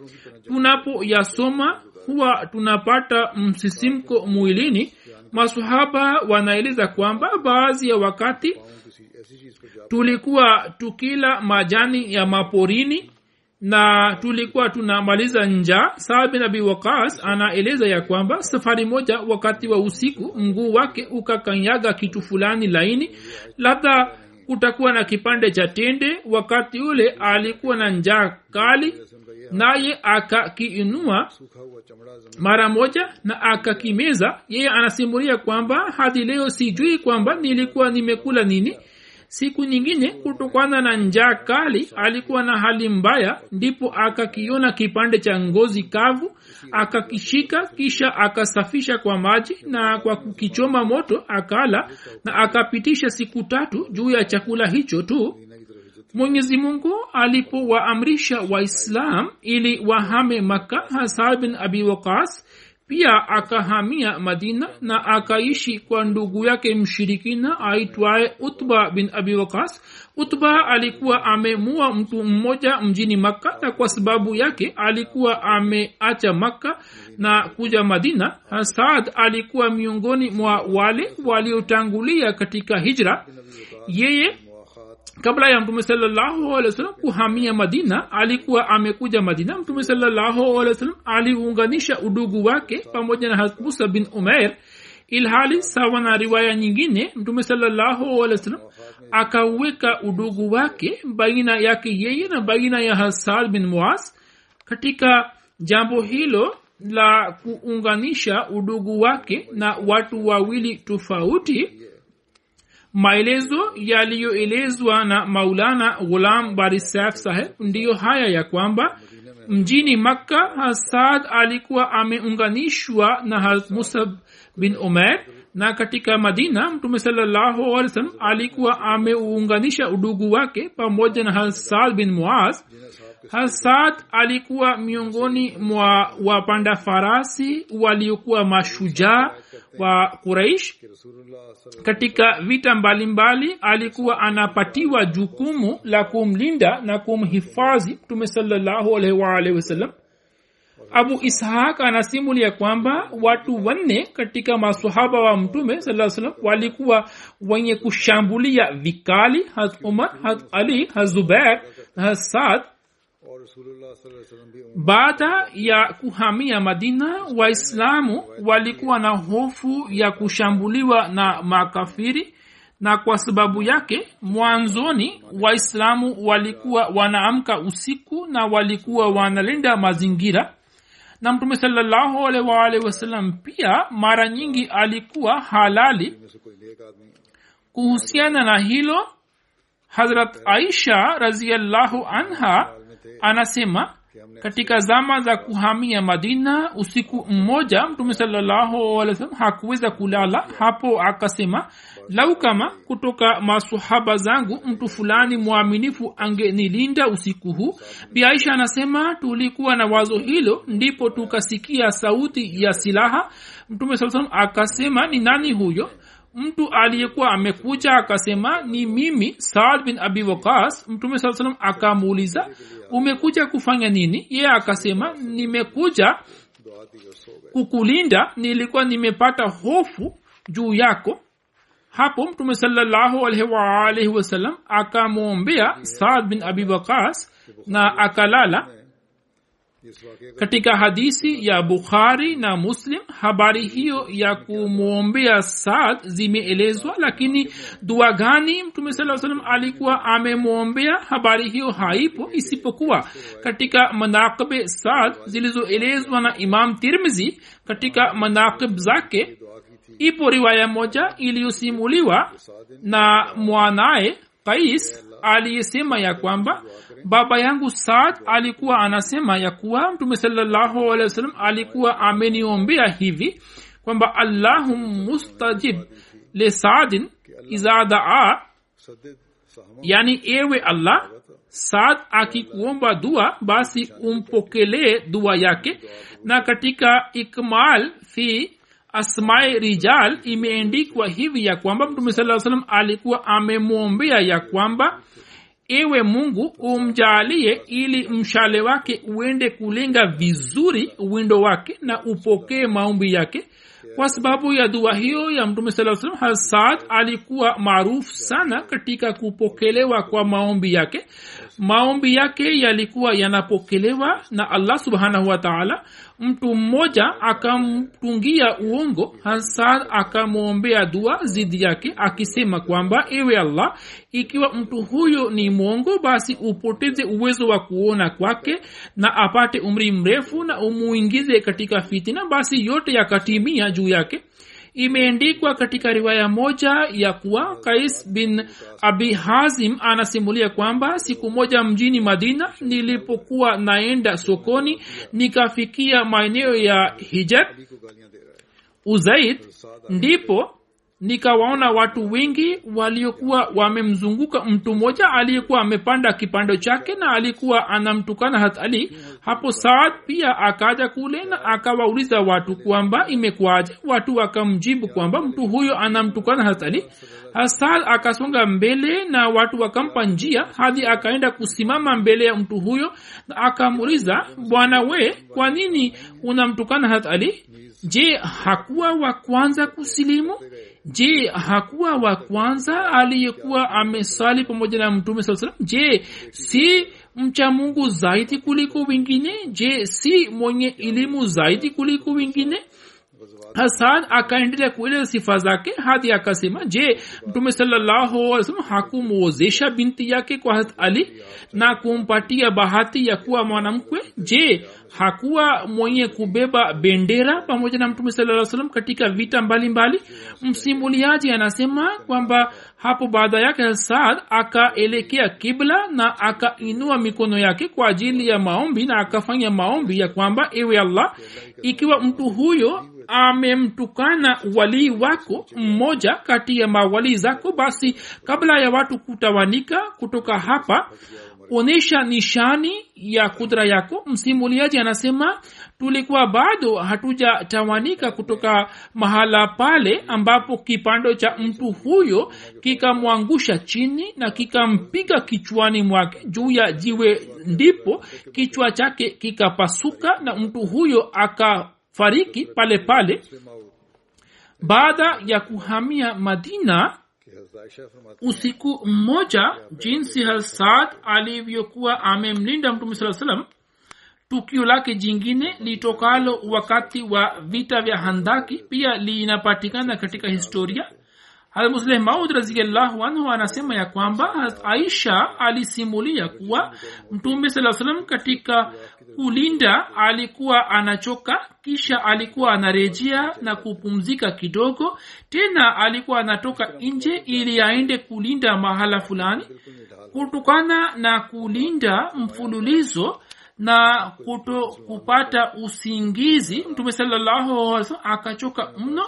tunapoyasoma huwa tunapata msisimko mwilini masahaba wanaeleza kwamba baadhi ya wakati tulikuwa tukila majani ya maporini na tulikuwa tunamaliza njaa. Sabi nabi wakas anaeleza ya kwamba safari moja wakati wa usiku mguu wake ukakanyaga kitu fulani laini labda kutakuwa na kipande cha tende wakati ule alikuwa na njaa kali naye akakiinua mara moja na akakimeza. Yeye anasimulia kwamba hadi leo sijui kwamba nilikuwa nimekula nini. Siku nyingine kutokana na njaa kali alikuwa na hali mbaya ndipo akakiona kipande cha ngozi kavu akakishika. Kisha akasafisha kwa maji na kwa kukichoma moto akala na akapitisha siku tatu juu ya chakula hicho tu. Mwenyezi mungu alipowaamrisha waislam ili wahame maka hasad bin abi waqas pia akahamia madina na akaishi kwa ndugu yake mshirikina aitwaye utba bin abi wakas utba alikuwa amemua mtu mmoja mjini makka na kwa sababu yake alikuwa ameacha makka na kuja madina. Saad alikuwa miongoni mwa wale waliotangulia katika hijra. Yeye kabla ya mtume wasallam kuhamia madina alikuwa amekuja madina mtume salallahu aliunganisha udugu wake pamoja na musa bin umair ilhali sawa na riwaya nyingine mtume salallahu akaweka udugu wake baina yake yeye na baina ya hasad bin muas katika jambo hilo la kuunganisha udugu wake na watu wawili tofauti maelezo yaliyoelezwa na maulana ghulam barisaf saheb ndiyo haya ya kwamba mjini makka hasad alikuwa ameunganishwa na harat musab bin umer na katika madina mtume wasallam alikuwa ameuunganisha udugu wake pamoja na hasad bin muaz hasad alikuwa miongoni mwa wapanda farasi waliokuwa mashujaa wa kuraish katika vita mbalimbali mbali, alikuwa anapatiwa jukumu la kumlinda na kumhifadhi mtume salallahu alaihi wasallam. Abu ishaq anasimulia kwamba watu wanne katika masahaba wa mtume saa salam walikuwa wenye kushambulia vikali hat umar hat ali hat na hat baada ya kuhamia madina waislamu walikuwa na hofu ya kushambuliwa na makafiri na kwa sababu yake mwanzoni waislamu walikuwa wanaamka usiku na walikuwa wanalinda mazingira. Na mtume salallahu alaihi pia mara nyingi alikuwa halali. Kuhusiana na hilo hazrat aisha raziallahu anha anasema katika zama za kuhamia madina usiku mmoja mtume salallahu hakuweza kulala. Hapo akasema lau kama kutoka masahaba zangu mtu fulani mwaminifu angenilinda usiku huu. Biaisha anasema tulikuwa na wazo hilo ndipo tukasikia sauti ya silaha. Mtume saa salam akasema ni nani huyo mtu aliyekuwa amekuja akasema ni mimi saad bin abi wakas mtume saa salam akamuuliza umekuja kufanya nini? Yeye akasema nimekuja kukulinda. Nilikuwa nimepata hofu juu yako. Hapo mtume salallahu alaihi waalaihi wasallam akamwombea saad bin abi wakas na akalala katika hadisi ya bukhari na muslim habari hiyo ya kumwombea saad zimeelezwa lakini dua gani mtume saa salam alikuwa amemwombea? Habari hiyo haipo isipokuwa katika manaqibe saad zilizoelezwa na imam tirmizi katika manakib zake. Ipo riwaya moja iliyosimuliwa na mwanaye kais aliyesema ya kwamba baba yangu saad alikuwa anasema ya kuwa mtume salallahu wasalam alikuwa ameniombea hivi kwamba allahu mustajib le saadin iza daa yani ewe allah saad akikuomba dua basi umpokelee dua yake. Na katika ikmal fi asmae rijal imeendikwa hivi ya kwamba mtume saa salam alikuwa amemwombea ya kwamba ewe mungu umjaalie ili mshale wake uende kulenga vizuri windo wake na upokee maombi yake. Kwa sababu ya dua hiyo ya mtume saa salam hasad alikuwa maarufu sana katika kupokelewa kwa maombi yake maombi yake yalikuwa yanapokelewa na allah subhanahu wa taala. Mtu mmoja akamtungia uongo hasad akamwombea dua zidi yake akisema kwamba ewe allah ikiwa mtu huyo ni mwongo basi upoteze uwezo wa kuona kwake na apate umri mrefu na umuingize katika fitina basi yote yakatimia juu yake imeendikwa katika riwaya moja ya kuwa kais bin abi hazim anasimulia kwamba siku moja mjini madina nilipokuwa naenda sokoni nikafikia maeneo ya hijab uzaid ndipo nikawaona watu wengi waliokuwa wamemzunguka mtu mmoja aliyekuwa amepanda kipando chake na alikuwa anamtukana hat ali hapo saad pia akaja kule na akawauliza watu kwamba imekuwaje? Watu wakamjibu kwamba mtu huyo anamtukana hat ali akasonga mbele na watu wakampa njia. Hadi akaenda kusimama mbele ya mtu huyo na akamuuliza bwana we kwa nini unamtukana hat ali je hakuwa wa kwanza kusilimu? Je hakuwa wa kwanza aliyekuwa amesali pamoja na mtume saa salam je si mcha mungu zaidi kuliko wengine? Je si mwenye elimu zaidi kuliko wengine hasan akaendelea kueleza sifa zake hadi akasema je mtume sallahualwasalam hakumwozesha binti yake kwa hat ali na kumpatia bahati ya kuwa mwanamkwe? Je hakuwa mwenye kubeba bendera pamoja na mtume saa katika vita mbalimbali? Msimuliaji anasema kwamba hapo baada yake hasad akaelekea kibla na akainua mikono yake kwa ajili ya maombi na akafanya maombi ya kwamba ewe allah ikiwa mtu huyo amemtukana walii wako mmoja kati ya mawalii zako. Basi kabla ya watu kutawanika kutoka hapa onyesha nishani ya kudra yako. Msimuliaji anasema tulikuwa bado hatujatawanika kutoka mahala pale ambapo kipando cha mtu huyo kikamwangusha chini na kikampiga kichwani mwake. Juu ya jiwe ndipo kichwa chake kikapasuka na mtu huyo akafariki pale pale baada ya kuhamia madina usiku mmoja jinsi hasad alivyokuwa amemlinda mtume saa salam tukio lake jingine litokalo wakati wa vita vya handaki pia linapatikana katika historia hamusleh maud raziallahu anhu anasema ya kwamba aisha alisimulia kuwa mtume saa salam katika kulinda alikuwa anachoka kisha alikuwa anarejea na kupumzika kidogo tena alikuwa anatoka nje ili aende kulinda mahala fulani kutokana na kulinda mfululizo na kuto kupata usingizi. mtume salallahu akachoka mno.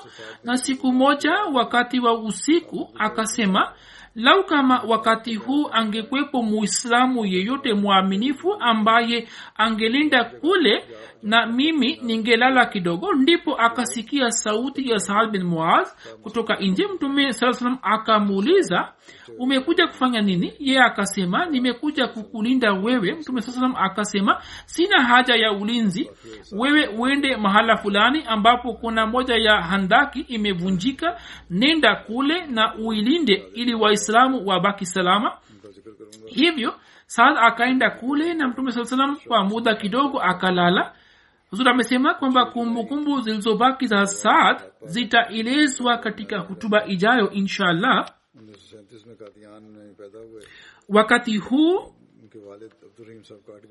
na siku moja wakati wa usiku akasema lau kama wakati huu angekwepo muislamu yeyote mwaminifu ambaye angelinda kule na mimi ningelala kidogo ndipo akasikia sauti ya saad bin muaz kutoka nje. Mtume saa salam akamuuliza umekuja kufanya nini? Ye akasema nimekuja kukulinda wewe. Mtume saa akasema sina haja ya ulinzi. Wewe uende mahala fulani ambapo kuna moja ya handaki imevunjika. Nenda kule na uilinde ili waislamu wabaki salama. Hivyo saad akaenda kule na mtume saa salam kwa muda kidogo akalala huzur amesema kwamba kumbukumbu zilizobaki za saad zitaelezwa katika hutuba ijayo insha allah wakati huu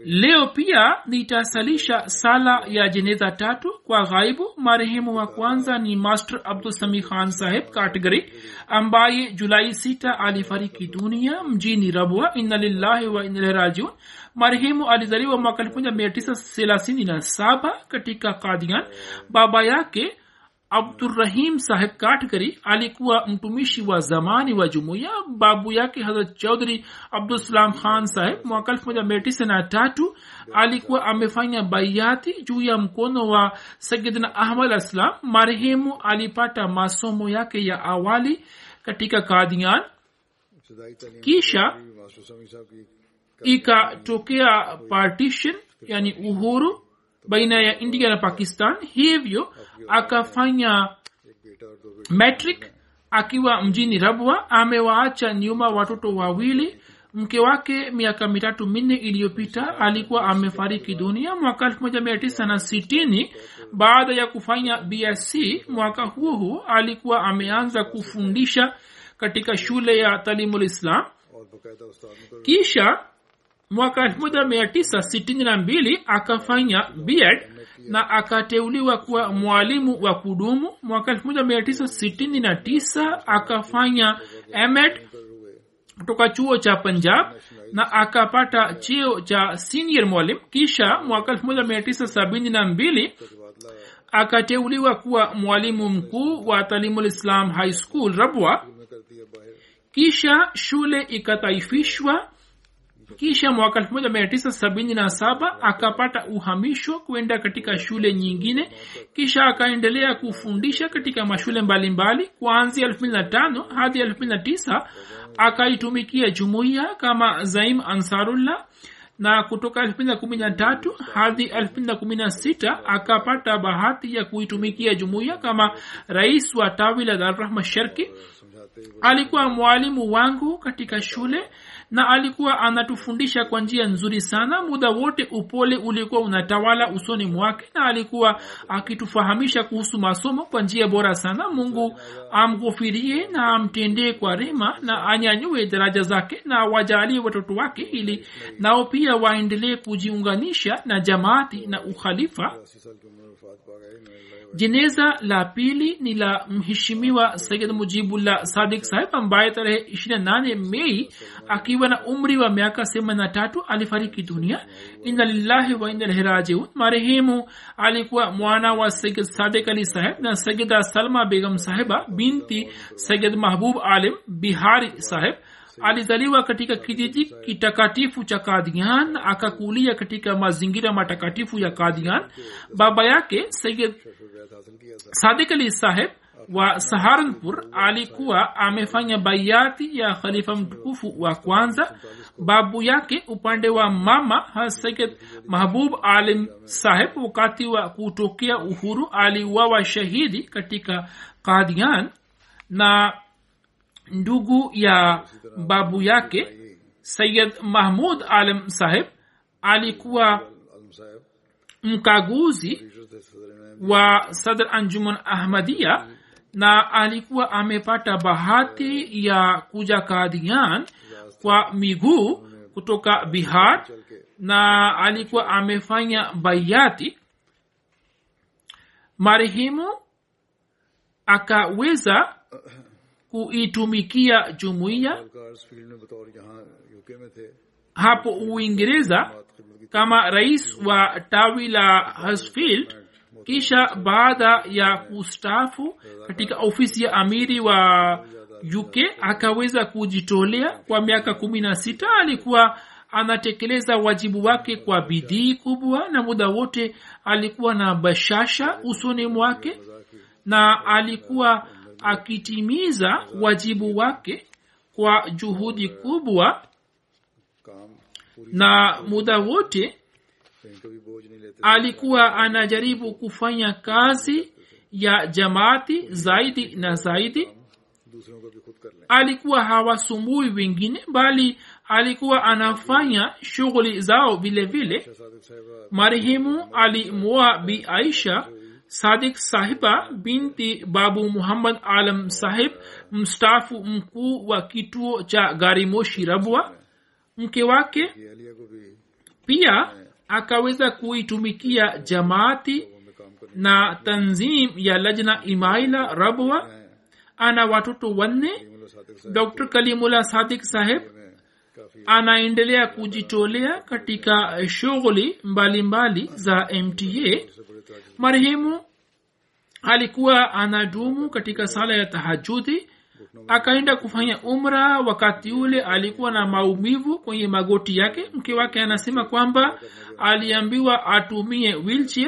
leo pia nitasalisha sala ya jeneza tatu kwa ghaibu. Marehemu wa kwanza ni master abdulsami khan saheb katgari ambaye julai sita alifariki dunia mjini rabwa inna lillahi wa inna marehemu alizaliwa mwaka elfu moja mia tisa thelathini na saba katika kadian baba yake abdurrahim saheb katkari alikuwa mtumishi wa zamani wa jumuiya babu yake harat chaudhri abdusalam khan saheb mwaka elfu moja mia tisa na tatu alikuwa amefanya baiati juu ya mkono wa sayidna ahmad aslam marehemu alipata masomo yake ya awali katika kadian kisha ikatokea partition yani uhuru baina ya india na pakistan hivyo akafanya metric akiwa mjini rabwa. Amewaacha nyuma watoto wawili. Mke wake miaka mitatu minne iliyopita alikuwa amefariki dunia mwaka elfu moja mia tisa na sitini. Baada ya kufanya bsc mwaka huo huo alikuwa ameanza kufundisha katika shule ya talimulislam kisha mwaka 1962 akafanya beard na akateuliwa kuwa mwalimu wa kudumu. Mwaka 1969 akafanya emet kutoka chuo cha panjab na akapata cheo cha senior mwalim kisha mwaka 1972 akateuliwa kuwa mwalimu mkuu wa talimulislam high school rabwa. Kisha shule ikataifishwa kisha mwaka 1977 akapata uhamisho kwenda katika shule nyingine. Kisha akaendelea kufundisha katika mashule mbalimbali kuanzia 25 hadi 29 akaitumikia jumuiya kama zaim ansarullah. Na kutoka 213 hadi 216 akapata bahati ya kuitumikia jumuiya kama rais wa tawi la darrahma sherki. Alikuwa mwalimu wangu katika shule na alikuwa anatufundisha kwa njia nzuri sana. Muda wote upole ulikuwa unatawala usoni mwake na alikuwa akitufahamisha kuhusu masomo kwa njia bora sana. Mungu amghofirie na amtendee kwa rema na anyanyue daraja zake na wajalie watoto wake ili nao pia waendelee kujiunganisha na jamaati na ukhalifa jeneza la pili ni la mheshimiwa sayid mujibullah sadik saheb ambaye tarehe 28 mei akiwa na umri wa miaka 83 alifariki dunia. Inna lillahi wa inna ilaihi rajiun. Marehemu alikuwa mwana wa sayid sadik ali saheb na sayida salma begum sahiba binti sayid mahbub alim bihari saheb alizaliwa katika kijiji kitakatifu cha kadhian akakulia katika mazingira matakatifu ya kadhian. Baba yake sayid sadik ali saheb wa saharanpur alikuwa amefanya baiati ya khalifa mtukufu wa kwanza. Babu yake upande wa mama sayid mahbub alim saheb wakati wa kutokea uhuru aliuawa shahidi katika kadhian. Na ndugu ya babu yake sayid mahmud alam saheb alikuwa mkaguzi wa sadr anjuman ahmadia na alikuwa amepata bahati ya kuja kadian kwa miguu kutoka bihar na alikuwa amefanya baiati marehemu akaweza kuitumikia jumuiya. Hapo uingereza kama rais wa tawi la hasfield kisha baada ya kustafu katika ofisi ya amiri wa uk akaweza kujitolea kwa miaka kumi na sita. Alikuwa anatekeleza wajibu wake kwa bidii kubwa na muda wote alikuwa na bashasha usoni mwake na alikuwa akitimiza wajibu wake kwa juhudi kubwa na muda wote alikuwa anajaribu kufanya kazi ya jamaati zaidi na zaidi. Alikuwa hawasumbui wengine bali alikuwa anafanya shughuli zao vile vile. Marehemu alimwoa bi aisha sadik sahiba binti babu muhammad alam sahib mstafu mkuu wa kituo cha garimoshi rabwa. Mke wake pia akaweza kuitumikia jamaati na tanzim ya lajna imaila rabwa. Ana watoto wanne. Dr kalimula sadik saheb anaendelea kujitolea katika shughuli mbalimbali za mta marehemu alikuwa anadumu katika sala ya tahajudhi akaenda kufanya umra. Wakati ule alikuwa na maumivu kwenye magoti yake. Mke wake anasema kwamba aliambiwa atumie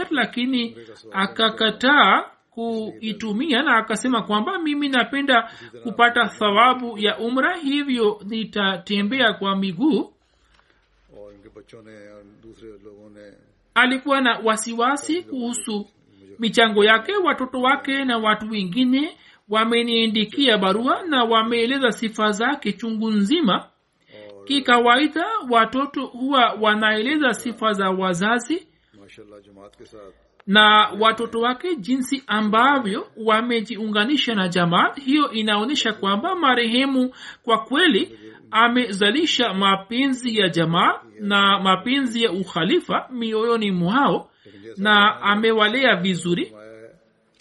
lakini akakataa kuitumia na akasema kwamba mimi napenda kupata thawabu ya umra hivyo nitatembea kwa miguu. Alikuwa na wasiwasi kuhusu michango yake watoto wake na watu wengine. Wameniendikia barua na wameeleza sifa zake chungu nzima. Kikawaida watoto huwa wanaeleza sifa za wazazi na watoto wake jinsi ambavyo wamejiunganisha na jamaa hiyo inaonyesha kwamba marehemu kwa kweli amezalisha mapenzi ya jamaa na mapenzi ya ukhalifa mioyoni mwao na amewalea vizuri.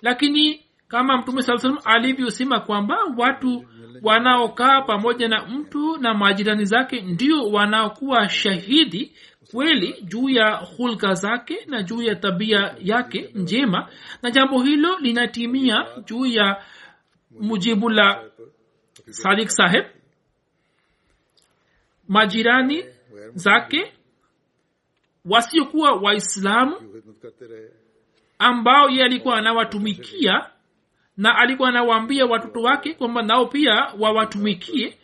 Lakini kama mtume saa salam alivyosema kwamba watu wanaokaa pamoja na mtu na majirani zake ndio wanaokuwa shahidi kweli juu ya hulka zake na juu ya tabia yake njema na jambo hilo linatimia juu ya mujibu la sadik saheb majirani zake wasiokuwa waislamu ambao ye alikuwa anawatumikia na alikuwa anawaambia watoto wake kwamba nao pia wawatumikie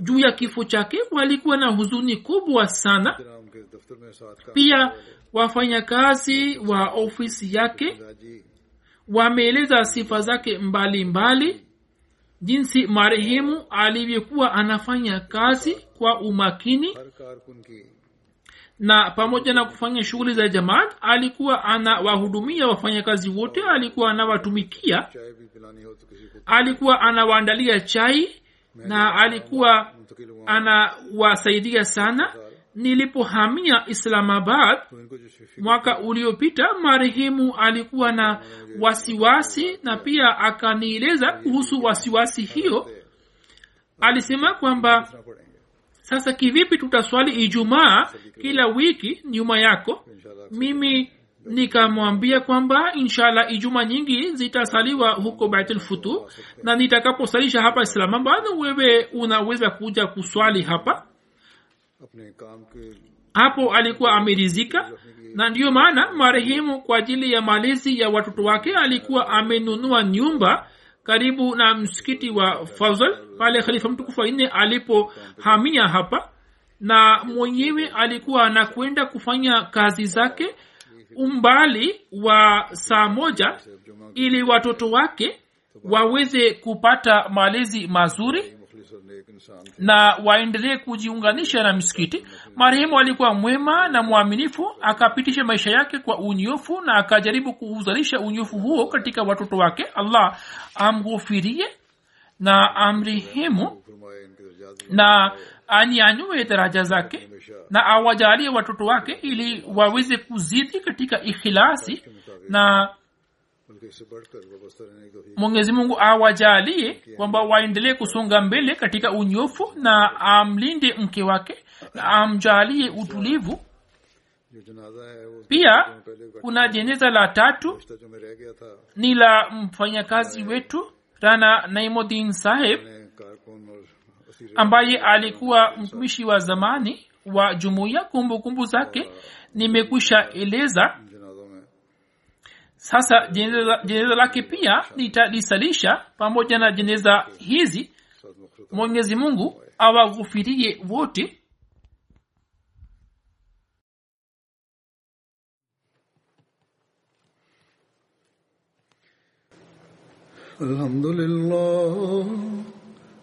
juu ya kifo chake walikuwa na huzuni kubwa sana. Pia wafanyakazi wa ofisi yake wameeleza sifa zake mbalimbali mbali jinsi marehemu alivyokuwa anafanya kazi kwa umakini. Na pamoja na kufanya shughuli za jamaat alikuwa anawahudumia wafanyakazi wote alikuwa anawatumikia. Alikuwa anawaandalia chai na alikuwa anawasaidia sana. Nilipohamia islamabad mwaka uliopita marehemu alikuwa na wasiwasi na pia akanieleza kuhusu wasiwasi hiyo. Alisema kwamba sasa kivipi tutaswali ijumaa kila wiki nyuma yako? Mimi nikamwambia kwamba inshallah ijuma nyingi zitasaliwa huko baitulfutu na nitakaposalisha hapa islamabad wewe unaweza kuja kuswali hapa. Hapo alikuwa amerizika na ndiyo maana marehemu kwa ajili ya malezi ya watoto wake alikuwa amenunua nyumba karibu na msikiti wa fazal pale khalifa mtukufu wanne alipohamia hapa na mwenyewe alikuwa anakwenda kufanya kazi zake umbali wa saa moja ili watoto wake waweze kupata malezi mazuri na waendelee kujiunganisha na misikiti. Marehemu alikuwa mwema na mwaminifu akapitisha maisha yake kwa unyofu na akajaribu kuuzalisha unyofu huo katika watoto wake. Allah amghofirie na amrehemu na anianyue daraja zake na awajalie watoto wake ili waweze kuzidhi katika ikhilasi na mwenyezi mungu awajalie kwamba waendelee kusonga mbele katika unyofu na amlinde mke wake na amjalie utulivu. Pia kuna jeneza la tatu ni la mfanyakazi wetu rana naimodin saheb ambaye alikuwa mtumishi wa zamani wa jumuiya kumbukumbu zake nimekwisha eleza. Sasa jeneza, lake pia nitalisalisha pamoja na jeneza hizi. Mwenyezi mungu awaghufirie wote. Alhamdulillah.